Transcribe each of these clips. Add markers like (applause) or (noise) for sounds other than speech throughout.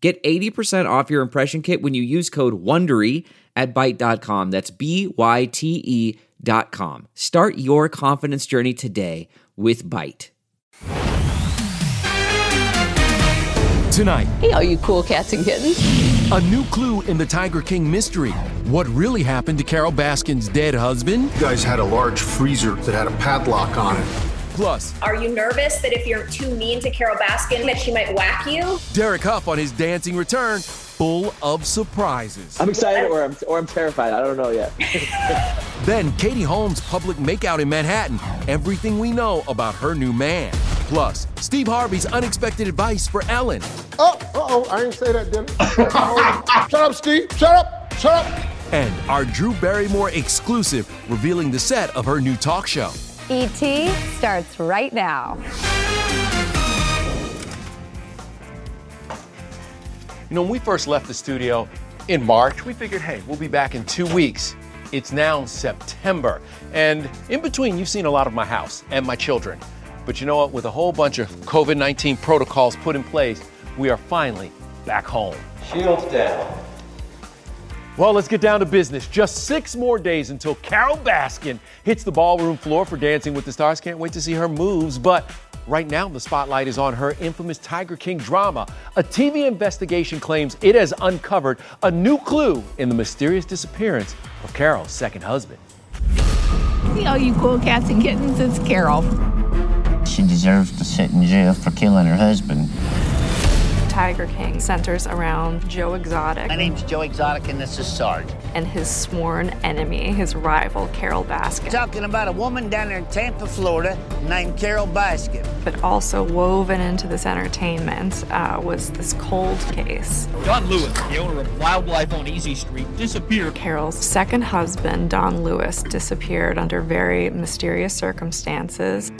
Get 80% off your impression kit when you use code WONDERY at Byte.com. That's B-Y-T-E dot com. Start your confidence journey today with Byte. Tonight, Hey, all you cool cats and kittens. a new clue in the Tiger King mystery. What really happened to Carole Baskin's dead husband? You guys had a large freezer that had a padlock on it. Plus, Are you nervous that if you're too mean to Carole Baskin that she might whack you? Derek Hough on his dancing return, full of surprises. I'm excited or I'm, or I'm terrified. I don't know yet. (laughs) Then Katie Holmes' public makeout in Manhattan. Everything we know about her new man. Plus, Steve Harvey's unexpected advice for Ellen. Oh, uh-oh, I didn't say that, did I? (laughs) Shut up, Steve. Shut up. Shut up. And our Drew Barrymore exclusive revealing the set of her new talk show. ET starts right now. You know, when we first left the studio in March, we figured, hey, we'll be back in two weeks. It's now September. And in between, you've seen a lot of my house and my children. But you know what? With a whole bunch of COVID 19 protocols put in place, we are finally back home. Shields down. Well, let's get down to business. Just six more days until Carole Baskin hits the ballroom floor for Dancing with the Stars. Can't wait to see her moves. But right now, the spotlight is on her infamous Tiger King drama. A TV investigation claims it has uncovered a new clue in the mysterious disappearance of Carole's second husband. Hey, all you cool cats and kittens. It's Carole. She deserves to sit in jail for killing her husband. Tiger King centers around Joe Exotic My name's Joe Exotic, and this is Sarge. and his sworn enemy, his rival, Carole Baskin. Talking about a woman down there in Tampa, Florida, named Carole Baskin. But also woven into this entertainment uh, was this cold case. Don Lewis, the owner of Wildlife on Easy Street, disappeared. Carole's second husband, Don Lewis, disappeared under very mysterious circumstances.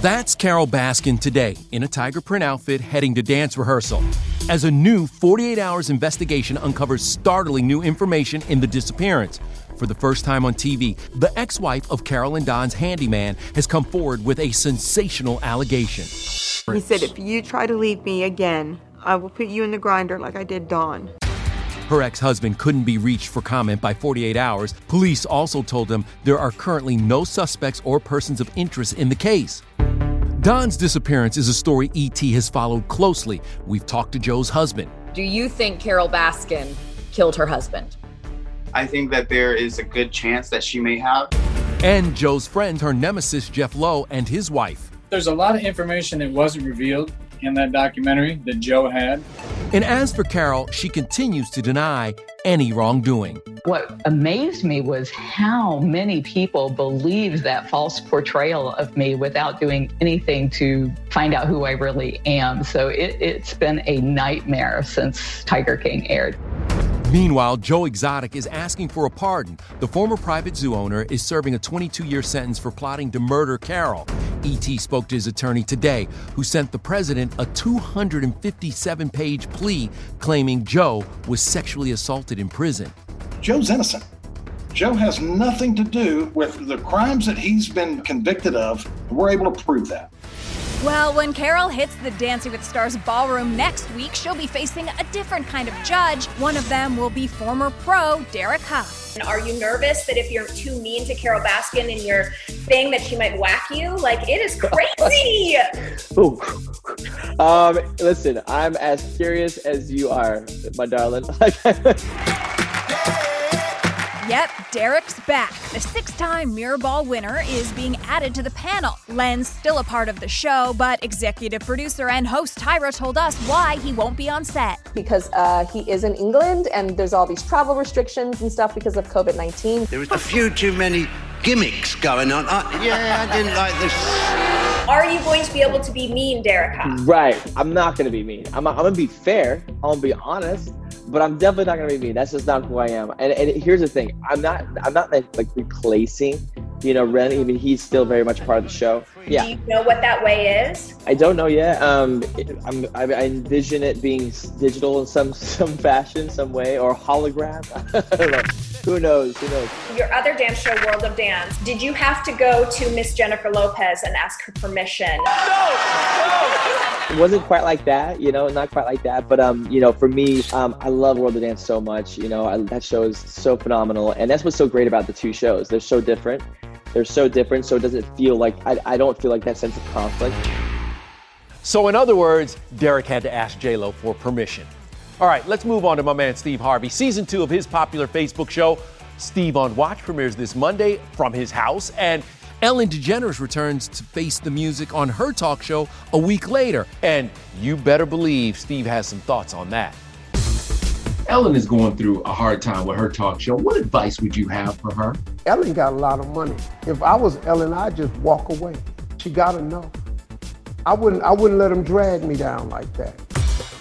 That's Carole Baskin today in a tiger print outfit heading to dance rehearsal. As a new 48 hours investigation uncovers startling new information in the disappearance. For the first time on TV, the ex wife of Carole and Don's handyman has come forward with a sensational allegation. He said, if you try to leave me again, I will put you in the grinder like I did Don. Her ex husband couldn't be reached for comment by 48 hours. Police also told him there are currently no suspects or persons of interest in the case. Don's disappearance is a story ET has followed closely. We've talked to Joe's husband. Do you think Carole Baskin killed her husband? I think that there is a good chance that she may have. And Joe's friend, her nemesis, Jeff Lowe, and his wife. There's a lot of information that wasn't revealed in that documentary that Joe had. And as for Carole, she continues to deny any wrongdoing. What amazed me was how many people believed that false portrayal of me without doing anything to find out who I really am. So it, it's been a nightmare since Tiger King aired. Meanwhile, Joe Exotic is asking for a pardon. The former private zoo owner is serving a 22 year sentence for plotting to murder Carole. ET spoke to his attorney today, who sent the president a 257 page plea claiming Joe was sexually assaulted in prison. Joe's innocent. Joe has nothing to do with the crimes that he's been convicted of. We're able to prove that. Well, when Carole hits the Dancing with Stars ballroom next week, she'll be facing a different kind of judge. One of them will be former pro Derek Hough. Are you nervous that if you're too mean to Carole Baskin in your thing that she might whack you? Like it is crazy. (laughs) Ooh. Um, listen, I'm as curious as you are, my darling. (laughs) Yep, Derek's back. The six time Mirrorball winner is being added to the panel. Len's still a part of the show, but executive producer and host Tyra told us why he won't be on set. Because uh, he is in England and there's all these travel restrictions and stuff because of COVID 19. There was a few too many gimmicks going on. I, yeah, I didn't like this. Are you going to be able to be mean, Derek? Right. I'm not going to be mean. I'm, I'm going to be fair. I'm going to be honest but I'm definitely not gonna be me. That's just not who I am. And, and here's the thing: I'm not I'm not like replacing, you know, Len. I mean, he's still very much part of the show. Yeah. Do you know what that way is? I don't know yet. Um, I'm, I, I envision it being digital in some (laughs) some fashion, some way, or hologram. (laughs) I don't know. Who knows? Who knows? Your other dance show, World of Dance, did you have to go to Miss Jennifer Lopez and ask her permission? No, no. It wasn't quite like that, you know, not quite like that. But um, you know, for me, um, I love World of Dance so much. You know, I, that show is so phenomenal, and that's what's so great about the two shows. They're so different. They're so different, so it doesn't feel like I, I don't feel like that sense of conflict. So, in other words, Derek had to ask Lo for permission. All right, let's move on to my man Steve Harvey. Season two of his popular Facebook show, Steve on Watch, premieres this Monday from his house. And Ellen DeGeneres returns to face the music on her talk show a week later. And you better believe Steve has some thoughts on that. Ellen is going through a hard time with her talk show. What advice would you have for her? Ellen got a lot of money. If I was Ellen, I'd just walk away. She gotta know. I wouldn't I wouldn't let him drag me down like that.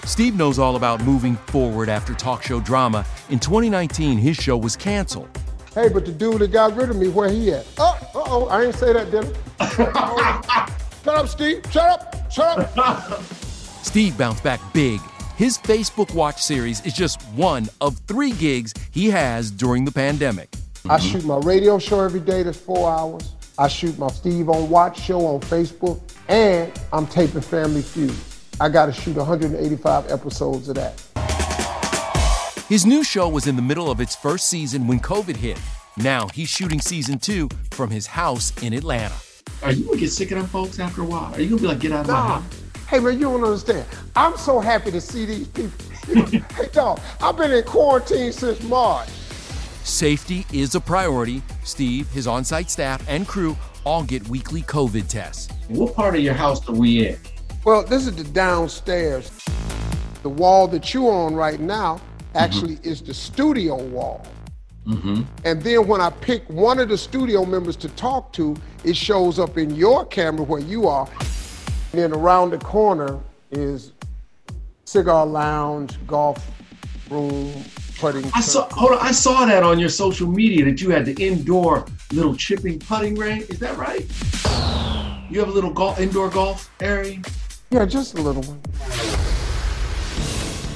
Steve knows all about moving forward after talk show drama. In 2019, his show was canceled. Hey, but the dude that got rid of me, where he at? Oh, oh, I ain't say that, did I? (laughs) Shut up, Steve. Shut up. Shut up. (laughs) Steve bounced back big. His Facebook Watch series is just one of three gigs he has during the pandemic. I shoot my radio show every day that's four hours. I shoot my Steve on Watch show on Facebook, and I'm taping Family Feud. I got to shoot 185 episodes of that. His new show was in the middle of its first season when COVID hit. Now he's shooting season two from his house in Atlanta. Are you gonna get sick of them folks after a while? Are you gonna be like, get out of nah. my house? Hey man, you don't understand. I'm so happy to see these people. (laughs) hey dog, I've been in quarantine since March. Safety is a priority. Steve, his on site staff, and crew all get weekly COVID tests. What part of your house are we in? Well, this is the downstairs. The wall that you're on right now actually mm-hmm. is the studio wall. Mm-hmm. And then when I pick one of the studio members to talk to, it shows up in your camera where you are. And then around the corner is cigar lounge, golf room, putting. I saw. Hold on. I saw that on your social media that you had the indoor little chipping putting range. Is that right? You have a little golf, indoor golf area. Yeah, just a little one.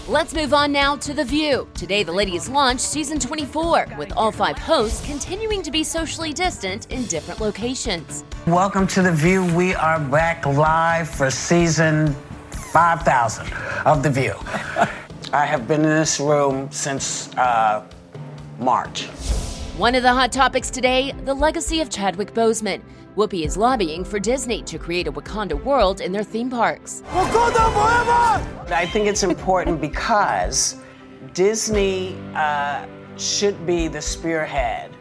Let's move on now to The View. Today, the ladies launched season 24, with all five hosts continuing to be socially distant in different locations. Welcome to The View. We are back live for season 5000 of The View. (laughs) I have been in this room since uh, March. One of the hot topics today the legacy of Chadwick Boseman. Whoopi is lobbying for Disney to create a Wakanda world in their theme parks. Wakanda forever! I think it's important because Disney uh, should be the spearhead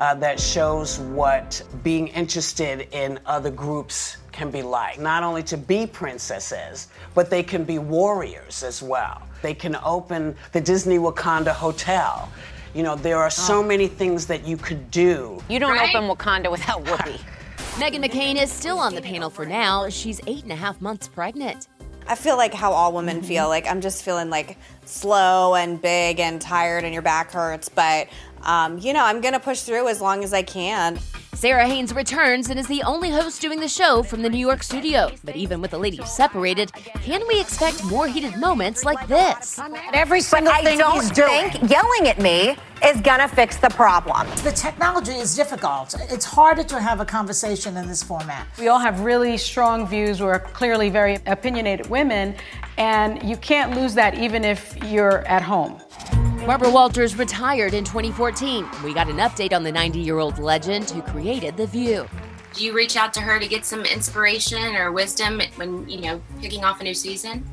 uh, that shows what being interested in other groups can be like, not only to be princesses, but they can be warriors as well. They can open the Disney Wakanda Hotel. You know, there are so oh. many things that you could do. You don't open Wakanda without Whoopi. (laughs) Meghan McCain is still on the panel for now. She's eight and a half months pregnant. I feel like how all women mm-hmm. feel. Like I'm just feeling like slow and big and tired, and your back hurts. But um, you know, I'm gonna push through as long as I can. Sara Haines returns and is the only host doing the show from the New York studio. But even with the ladies separated, can we expect more heated moments like this? Every single I thing don't he's doing. think yelling at me is gonna fix the problem. The technology is difficult. It's harder to have a conversation in this format. We all have really strong views. We're clearly very opinionated women, and you can't lose that even if you're at home. Barbara Walters retired in 2014. We got an update on the 90 year old legend who created The View. Do you reach out to her to get some inspiration or wisdom when, you know, kicking off a new season?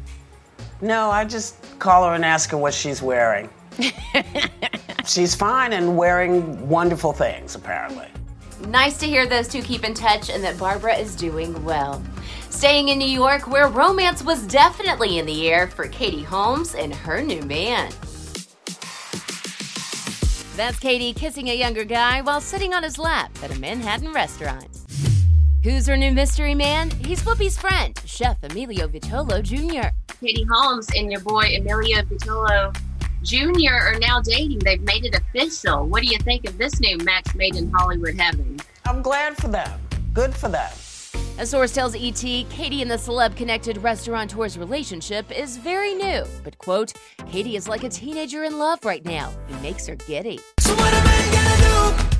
No, I just call her and ask her what she's wearing. (laughs) she's fine and wearing wonderful things, apparently. Nice to hear those two keep in touch and that Barbara is doing well. Staying in New York, where romance was definitely in the air for Katie Holmes and her new man. That's Katie kissing a younger guy while sitting on his lap at a Manhattan restaurant. Who's her new mystery man? He's Whoopi's friend, Chef Emilio Vitolo Jr. Katie Holmes and your boy Emilio Vitolo Jr. are now dating. They've made it official. What do you think of this new match made in Hollywood heaven? I'm glad for them. Good for them. A source tells ET Katie and the celeb connected restaurateur's relationship is very new. But, quote, Katie is like a teenager in love right now. He makes her giddy. So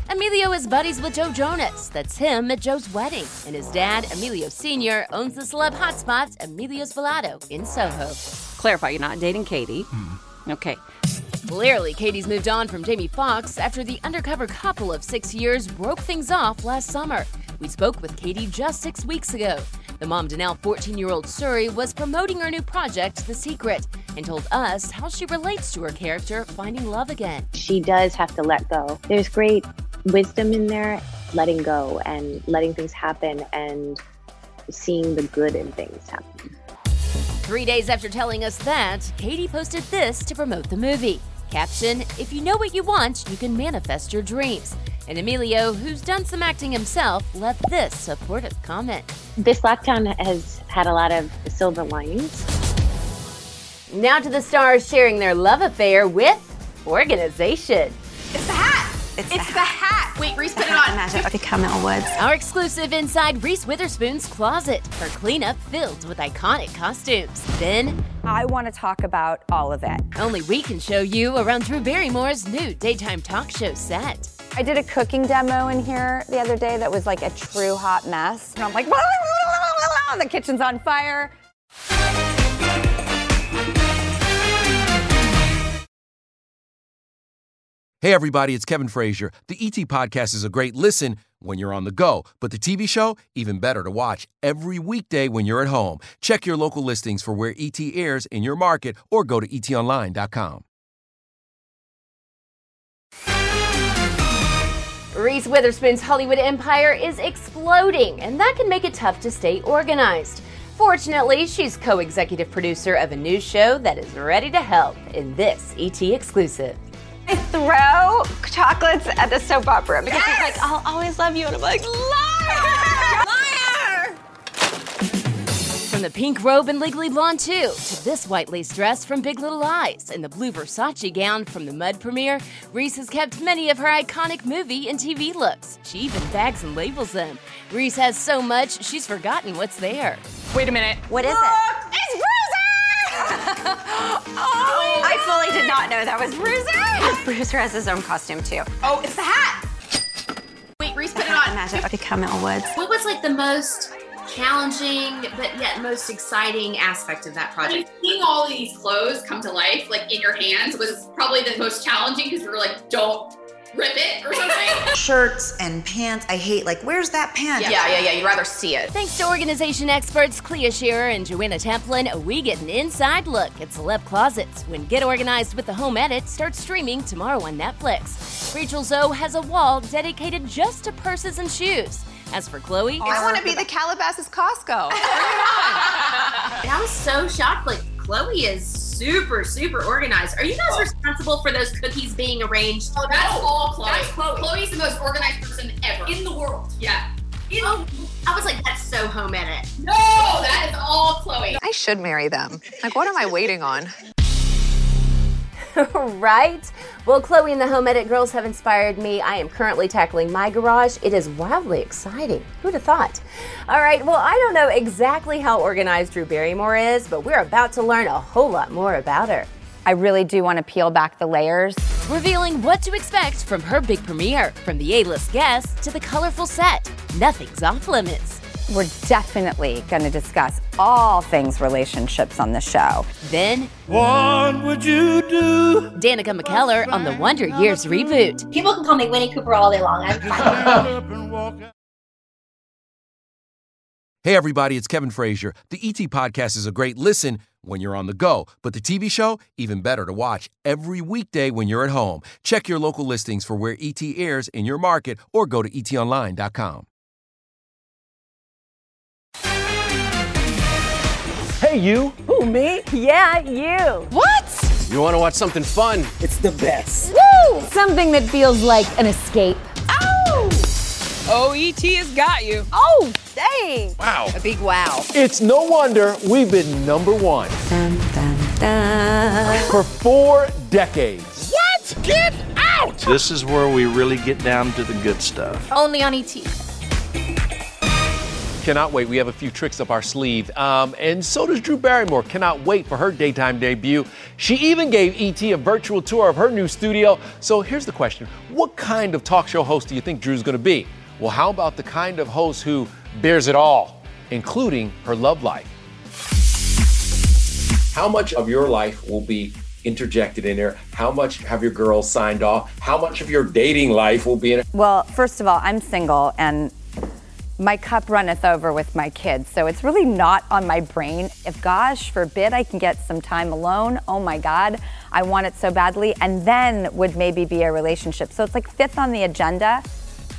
Emilio is buddies with Joe Jonas. That's him at Joe's wedding. And his dad, Emilio Sr., owns the celeb hotspot, Emilio's Ballato, in Soho. Clarify, you're not dating Katie. Hmm. Okay. Clearly, Katie's moved on from Jamie Foxx after the undercover couple of six years broke things off last summer. We spoke with Katie just six weeks ago. The mom to now 14 year old Suri was promoting her new project, The Secret, and told us how she relates to her character finding love again. She does have to let go. There's great wisdom in there, letting go and letting things happen and seeing the good in things happen. Three days after telling us that, Katie posted this to promote the movie. Caption If you know what you want, you can manifest your dreams. And Emilio, who's done some acting himself, left this supportive comment. This lockdown has had a lot of silver linings. Now to the stars sharing their love affair with organization. It's the hat. It's, the, hat. Wait, Reese, put it on. Magic the Camel Woods. Our exclusive inside Reese Witherspoon's closet. Her cleanup filled with iconic costumes. Then I want to talk about all of it. only we can show you around Drew Barrymore's new daytime talk show set. I did a cooking demo in here the other day that was like a true hot mess. And I'm like, the kitchen's on fire. Hey, everybody, it's Kevin Frazier. The ET Podcast is a great listen when you're on the go, but the TV show, even better to watch every weekday when you're at home. Check your local listings for where ET airs in your market or go to etonline.com. Reese Witherspoon's Hollywood empire is exploding, and that can make it tough to stay organized. Fortunately, she's co executive producer of a new show that is ready to help in this ET exclusive. I throw chocolates at the soap opera because he's like, I'll always love you. And I'm like, liar! The pink robe in Legally Blonde 2 to this white lace dress from Big Little Lies and the blue Versace gown from the Mud premiere, Reese has kept many of her iconic movie and TV looks. She even bags and labels them. Reese has so much, she's forgotten what's there. Wait a minute. What is it? It's Bruiser! (laughs) oh, oh I fully did not know that was Bruiser. Bruiser has his own costume too. Oh, it's the hat. Wait, Reese, put it on. Magic the Camel Woods. What was like the most challenging but yet most exciting aspect of that project? Seeing all these clothes come to life, like in your hands, was probably the most challenging because we were like, don't rip it or something. (laughs) Shirts and pants. I hate like, where's that pant? yeah, yeah, yeah. You'd rather see it. Thanks to organization experts Clea Shearer and Joanna Teplin, we get an inside look at celeb closets when Get Organized with the Home Edit starts streaming tomorrow on Netflix. Rachel Zoe has a wall dedicated just to purses and shoes. As for Khloé, I want to be the Calabasas Costco. (laughs) And I was so shocked. Like, Khloé is super, super organized. Are you guys responsible for those cookies being arranged? Oh, that's all Khloé. That's Khloé. Khloé's the most organized person ever in the world. Yeah. Oh, I was like, that's so home edit. No, that is all Khloé. I should marry them. Like, what am I waiting on? (laughs) right? Well, Khloé and the Home Edit girls have inspired me. I am currently tackling my garage. It is wildly exciting. Who'd have thought? All right, well, I don't know exactly how organized Drew Barrymore is, but we're about to learn a whole lot more about her. I really do want to peel back the layers. Revealing what to expect from her big premiere, from the A-list guests to the colorful set. Nothing's off limits. We're definitely going to discuss all things relationships on the show. Then, what would you do? Danica McKellar on the Wonder Years reboot. People can call me Winnie Cooper all day long. I'm fine. Hey, everybody, it's Kevin Frazier. The ET Podcast is a great listen when you're on the go, but the TV show, even better to watch every weekday when you're at home. Check your local listings for where ET airs in your market or go to etonline.com. Hey, you. Who, me? Yeah, you. What? You want to watch something fun? It's the best. Woo! Something that feels like an escape. Ow! OET has got you. Oh, dang. Wow. A big wow. It's no wonder we've been number one Dun, dun, dun. for four decades. What? Get out! This is where we really get down to the good stuff. Only on ET. Cannot wait. We have a few tricks up our sleeve. Um, and so does Drew Barrymore. Cannot wait for her daytime debut. She even gave ET a virtual tour of her new studio. So here's the question What kind of talk show host do you think Drew's going to be? Well, how about the kind of host who bears it all, including her love life? How much of your life will be interjected in there? How much have your girls signed off? How much of your dating life will be in it? Well, first of all, I'm single and my cup runneth over with my kids. So it's really not on my brain. If, gosh forbid, I can get some time alone, oh my God, I want it so badly. And then would maybe be a relationship. So it's like fifth on the agenda.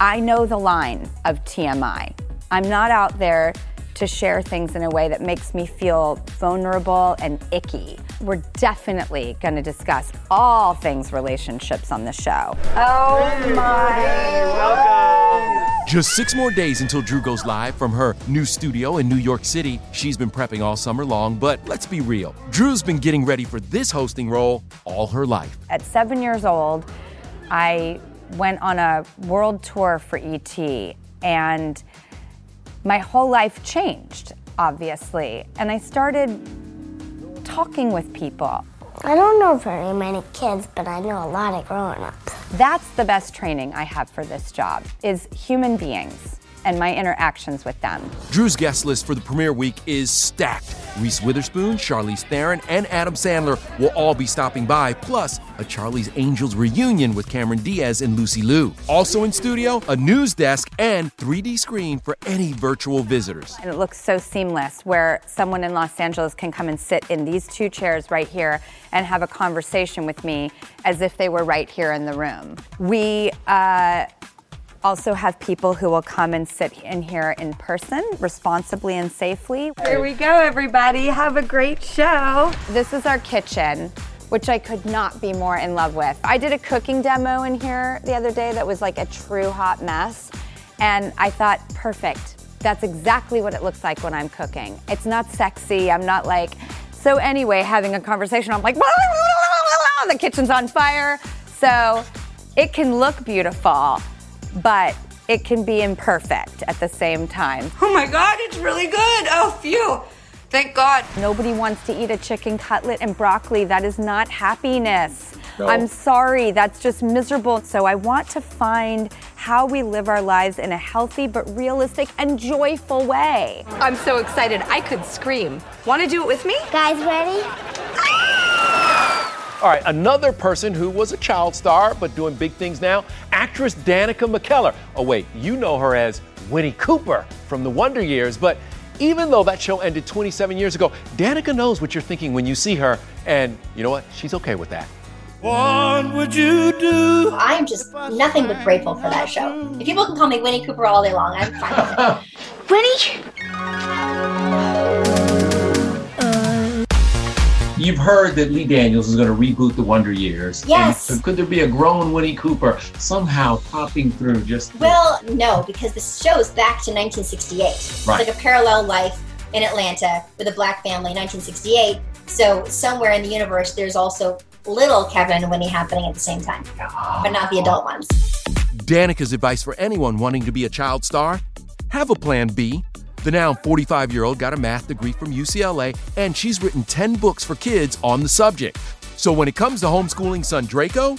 I know the line of TMI. I'm not out there to share things in a way that makes me feel vulnerable and icky. We're definitely going to discuss all things relationships on the show. Oh my. Welcome! Just six more days until Drew goes live from her new studio in New York City. She's been prepping all summer long, but let's be real. Drew's been getting ready for this hosting role all her life. At seven years old, I went on a world tour for ET, and my whole life changed, obviously. And I started talking with people. I don't know very many kids, but I know a lot of grown-ups. That's the best training I have for this job is human beings and my interactions with them. Drew's guest list for the premiere week is stacked. Reese Witherspoon, Charlize Theron, and Adam Sandler will all be stopping by, plus a Charlie's Angels reunion with Cameron Diaz and Lucy Liu. Also in studio, a news desk and 3D screen for any virtual visitors. And it looks so seamless where someone in Los Angeles can come and sit in these two chairs right here and have a conversation with me as if they were right here in the room. We uh, also have people who will come and sit in here in person responsibly and safely. Here we go, everybody. Have a great show. This is our kitchen. Which I could not be more in love with. I did a cooking demo in here the other day that was like a true hot mess. And I thought, perfect. That's exactly what it looks like when I'm cooking. It's not sexy. I'm not like, so anyway, having a conversation, I'm like, (laughs) the kitchen's on fire. So it can look beautiful, but it can be imperfect at the same time. Oh my God, it's really good. Oh, phew. Thank God. Nobody wants to eat a chicken cutlet and broccoli. That is not happiness. No. I'm sorry, that's just miserable. So I want to find how we live our lives in a healthy but realistic and joyful way. I'm so excited. I could scream. Want to do it with me? Guys, ready? All right, another person who was a child star but doing big things now, actress Danica McKellar. Oh, wait, you know her as Winnie Cooper from the Wonder Years, but even though that show ended 27 years ago, Danica knows what you're thinking when you see her, and you know what? She's okay with that. What would you do? I am just nothing but grateful for that show. If people can call me Winnie Cooper all day long, I'm fine with it. (laughs) Winnie? You've heard that Lee Daniels is going to reboot the Wonder Years. Yes. And so could there be a grown Winnie Cooper somehow popping through just Well, no, because the show is back to 1968. It's Right. like a parallel life in Atlanta with a black family, 1968. So somewhere in the universe, there's also little Kevin and Winnie happening at the same time, but not the adult ones. Danica's advice for anyone wanting to be a child star have a plan B. The now 45 year old got a math degree from UCLA, and she's written 10 books for kids on the subject. So when it comes to homeschooling son Draco,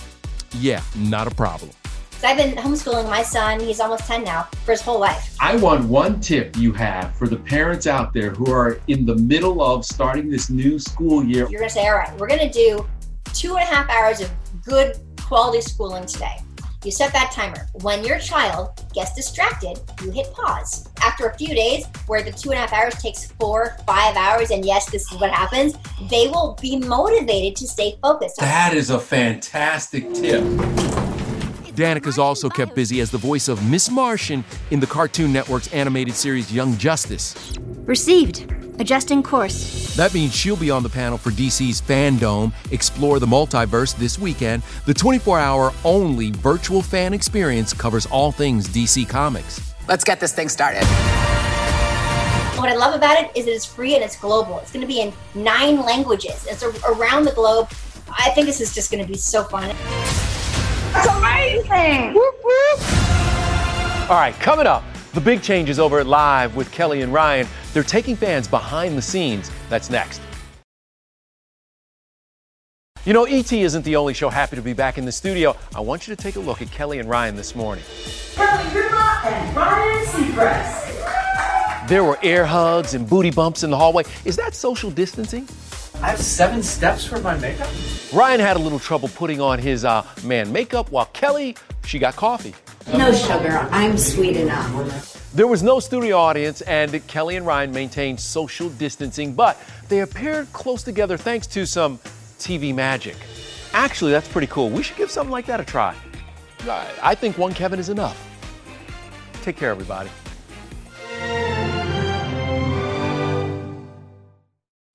yeah, not a problem. So I've been homeschooling my son, he's almost 10 now, for his whole life. I want one tip you have for the parents out there who are in the middle of starting this new school year. You're gonna say, all right, we're gonna do two and a half hours of good quality schooling today. You set that timer. When your child gets distracted, you hit pause. After a few days, where the two and a half hours takes four, five hours, and yes, this is what happens, they will be motivated to stay focused. That is a fantastic tip. Danica Danica's also kept busy as the voice of Miss Martian in the Cartoon Network's animated series Young Justice. Received. Adjusting course. That means she'll be on the panel for DC's Fandome Explore the Multiverse this weekend. The 24 hour only virtual fan experience covers all things DC Comics. Let's get this thing started. What I love about it is it's free and it's global. It's going to be in nine languages. It's around the globe. I think this is just going to be so fun. That's amazing! All right, coming up, the big changes over at Live with Kelly and Ryan. They're taking fans behind the scenes. That's next. You know, ET isn't the only show happy to be back in the studio. I want you to take a look at Kelly and Ryan this morning. Kelly Ripa and Ryan Seacrest. There were air hugs and booty bumps in the hallway. Is that social distancing? I have seven steps for my makeup. Ryan had a little trouble putting on his uh, man makeup, while Kelly, she got coffee. No sugar, I'm sweet enough. There was no studio audience, and Kelly and Ryan maintained social distancing, but they appeared close together thanks to some TV magic. Actually, that's pretty cool. We should give something like that a try. I- think one Kevin is enough. Take care, everybody.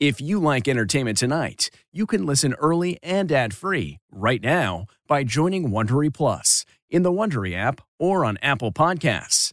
If you like entertainment tonight, you can listen early and ad-free right now by joining Wondery Plus in the Wondery app or on Apple Podcasts.